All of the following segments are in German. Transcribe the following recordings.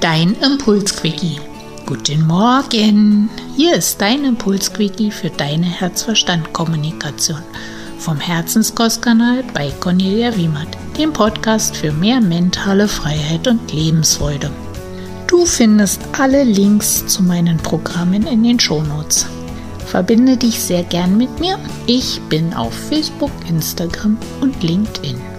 Dein Impulsquickie. Guten Morgen. Hier ist dein Impulsquickie für deine Herzverstand-Kommunikation vom Herzenskostkanal bei Cornelia Wiemert, dem Podcast für mehr mentale Freiheit und Lebensfreude. Du findest alle Links zu meinen Programmen in den Shownotes. Verbinde dich sehr gern mit mir. Ich bin auf Facebook, Instagram und LinkedIn.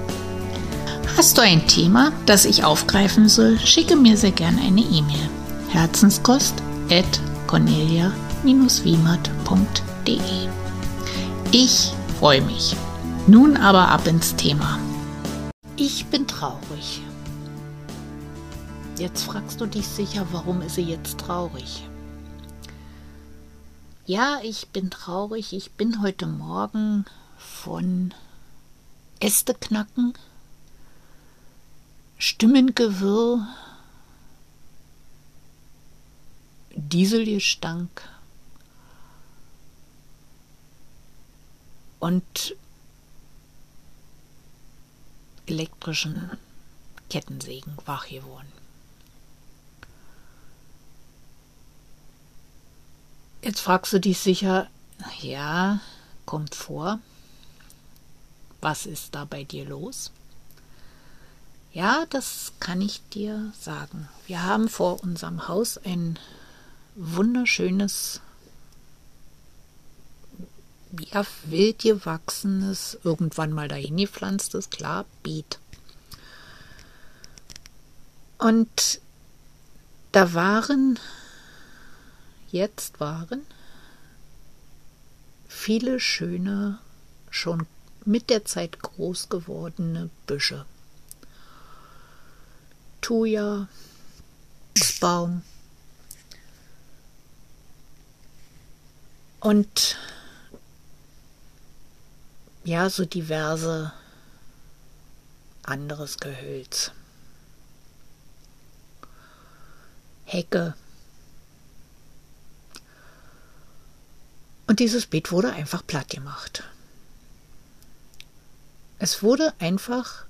Hast du ein Thema, das ich aufgreifen soll, schicke mir sehr gern eine E-Mail. Herzenskost at cornelia-wiemert.de Ich freue mich. Nun aber ab ins Thema. Ich bin traurig. Jetzt fragst du dich sicher, warum ist sie jetzt traurig? Ja, ich bin traurig. Ich bin heute Morgen von Äste knacken, Stimmengewirr, Dieselgestank und elektrischen Kettensägen wach geworden. Jetzt fragst du dich sicher, ja, kommt vor. Was ist da bei dir los? Ja, das kann ich dir sagen. Wir haben vor unserem Haus ein wunderschönes, ja, wild gewachsenes, irgendwann mal dahin gepflanztes, klar, Beet. Und da waren jetzt waren viele schöne, schon mit der Zeit groß gewordene Büsche. Thuja, Baum und ja, so diverse anderes Gehölz. Hecke, Und dieses Beet wurde einfach platt gemacht. Es wurde einfach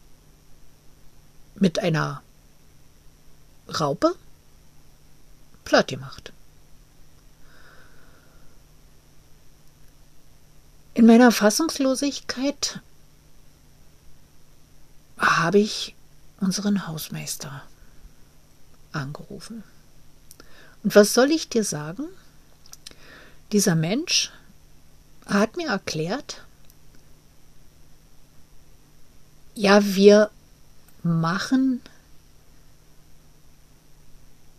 mit einer Raupe platt gemacht. In meiner Fassungslosigkeit habe ich unseren Hausmeister angerufen. Und was soll ich dir sagen? Dieser Mensch hat mir erklärt, ja, wir machen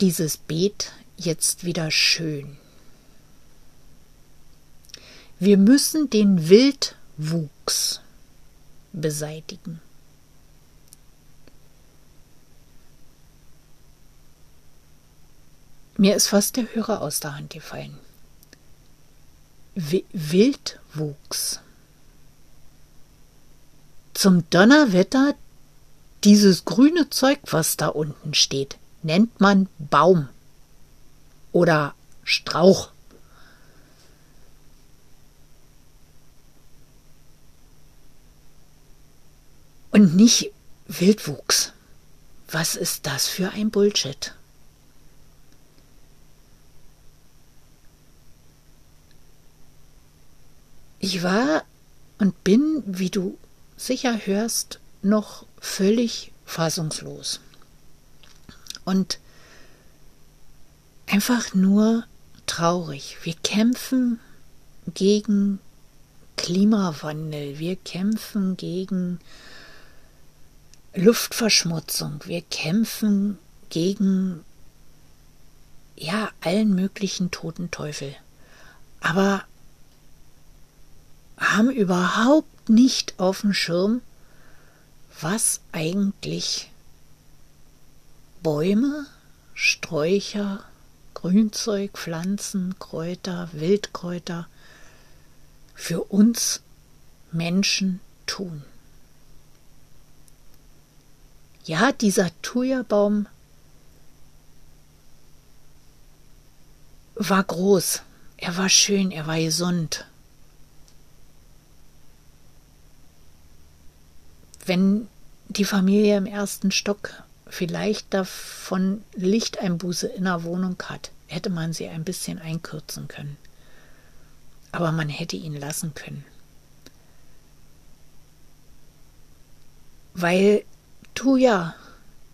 dieses Beet jetzt wieder schön. Wir müssen den Wildwuchs beseitigen. Mir ist fast der Hörer aus der Hand gefallen. Wildwuchs. Zum Donnerwetter dieses grüne Zeug, was da unten steht, nennt man Baum oder Strauch. Und nicht Wildwuchs. Was ist das für ein Bullshit? Ich war und bin, wie du sicher hörst, noch völlig fassungslos. Und einfach nur traurig. Wir kämpfen gegen Klimawandel, wir kämpfen gegen Luftverschmutzung, wir kämpfen gegen ja allen möglichen toten Teufel. Aber haben überhaupt nicht auf dem Schirm, was eigentlich Bäume, Sträucher, Grünzeug, Pflanzen, Kräuter, Wildkräuter für uns Menschen tun. Ja, dieser Thuja-Baum war groß, er war schön, er war gesund. wenn die Familie im ersten Stock vielleicht davon Lichteinbuße in der Wohnung hat, hätte man sie ein bisschen einkürzen können. Aber man hätte ihn lassen können. Weil Tuya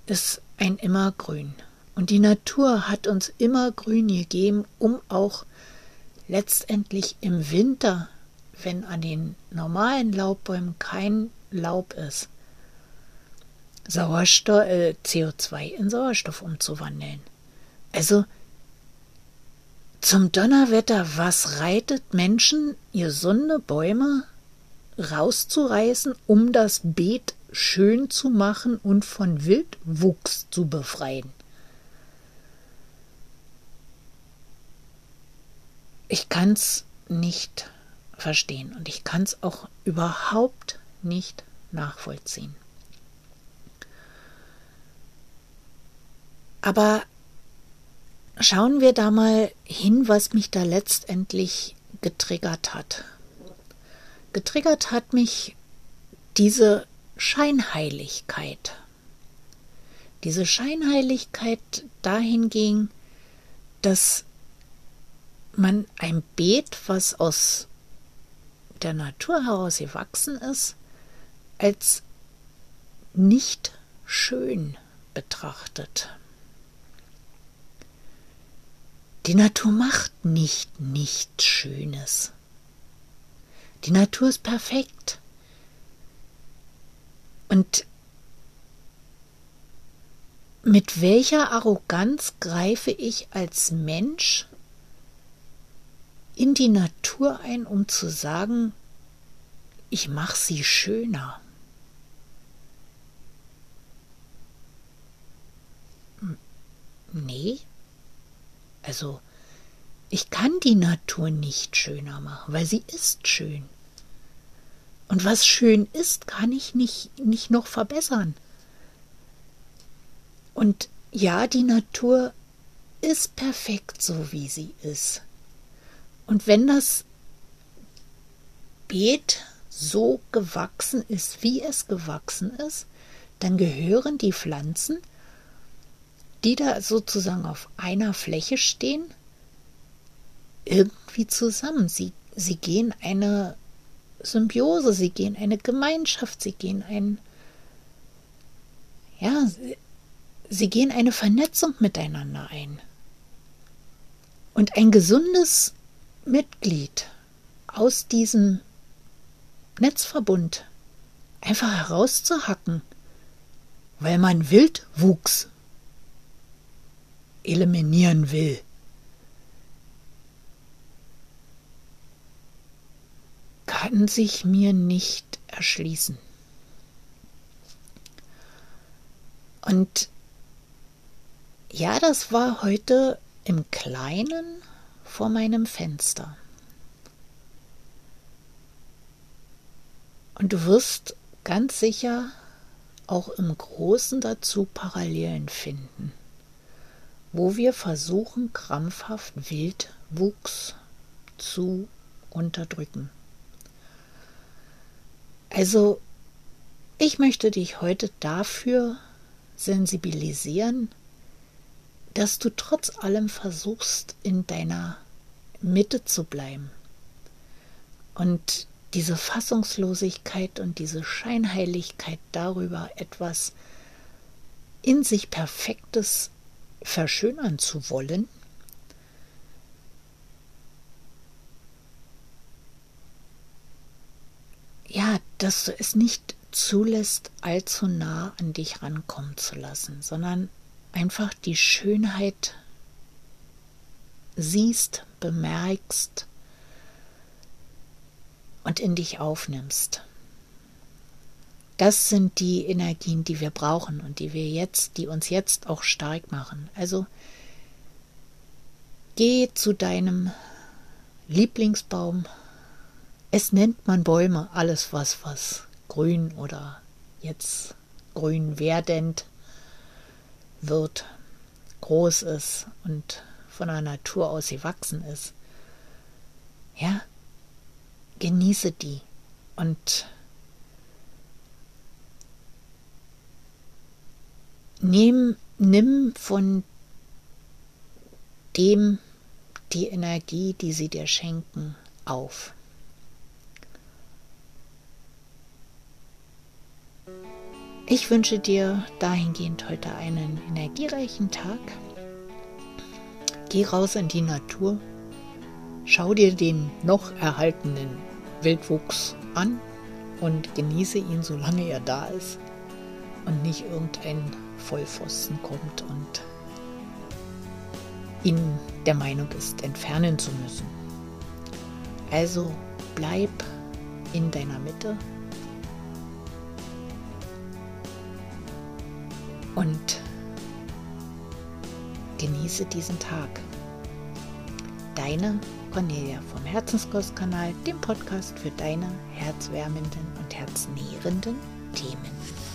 ist ein Immergrün. Und die Natur hat uns immer Grün gegeben, um auch letztendlich im Winter, wenn an den normalen Laubbäumen kein Laub ist, Sauerstoff, äh, CO2 in Sauerstoff umzuwandeln. Also zum Donnerwetter, was reitet Menschen, gesunde Bäume rauszureißen, um das Beet schön zu machen und von Wildwuchs zu befreien? Ich kann's nicht verstehen und ich kann es auch überhaupt nicht nachvollziehen. Aber schauen wir da mal hin, was mich da letztendlich getriggert hat. Getriggert hat mich diese Scheinheiligkeit. Diese Scheinheiligkeit dahin ging, dass man ein Beet, was aus der Natur heraus gewachsen ist, als nicht schön betrachtet. Die Natur macht nicht nichts Schönes. Die Natur ist perfekt. Und mit welcher Arroganz greife ich als Mensch in die Natur ein, um zu sagen, ich mache sie schöner. Nee, also, ich kann die Natur nicht schöner machen, weil sie ist schön. Und was schön ist, kann ich nicht, nicht noch verbessern. Und ja, die Natur ist perfekt so, wie sie ist. Und wenn das Beet so gewachsen ist, wie es gewachsen ist, dann gehören die Pflanzen die da sozusagen auf einer Fläche stehen, irgendwie zusammen. Sie, sie gehen eine Symbiose, sie gehen eine Gemeinschaft, sie gehen ein, ja, sie gehen eine Vernetzung miteinander ein. Und ein gesundes Mitglied aus diesem Netzverbund einfach herauszuhacken, weil man Wildwuchs eliminieren will. Kann sich mir nicht erschließen. Und ja, das war heute im Kleinen vor meinem Fenster. Und du wirst ganz sicher auch im Großen dazu Parallelen finden wo wir versuchen, krampfhaft Wildwuchs zu unterdrücken. Also, ich möchte dich heute dafür sensibilisieren, dass du trotz allem versuchst, in deiner Mitte zu bleiben. Und diese Fassungslosigkeit und diese Scheinheiligkeit darüber, etwas in sich Perfektes verschönern zu wollen, ja, dass du es nicht zulässt, allzu nah an dich rankommen zu lassen, sondern einfach die Schönheit siehst, bemerkst und in dich aufnimmst. Das sind die Energien, die wir brauchen und die wir jetzt, die uns jetzt auch stark machen. Also geh zu deinem Lieblingsbaum. Es nennt man Bäume, alles was was grün oder jetzt grün werdend wird, groß ist und von der Natur aus gewachsen ist. Ja, genieße die und Nimm, nimm von dem die Energie, die sie dir schenken, auf. Ich wünsche dir dahingehend heute einen energiereichen Tag. Geh raus in die Natur, schau dir den noch erhaltenen Wildwuchs an und genieße ihn, solange er da ist und nicht irgendein Vollpfosten kommt und ihn der Meinung ist, entfernen zu müssen. Also bleib in deiner Mitte und genieße diesen Tag. Deine Cornelia vom Herzenskostkanal, dem Podcast für deine herzwärmenden und herznährenden Themen.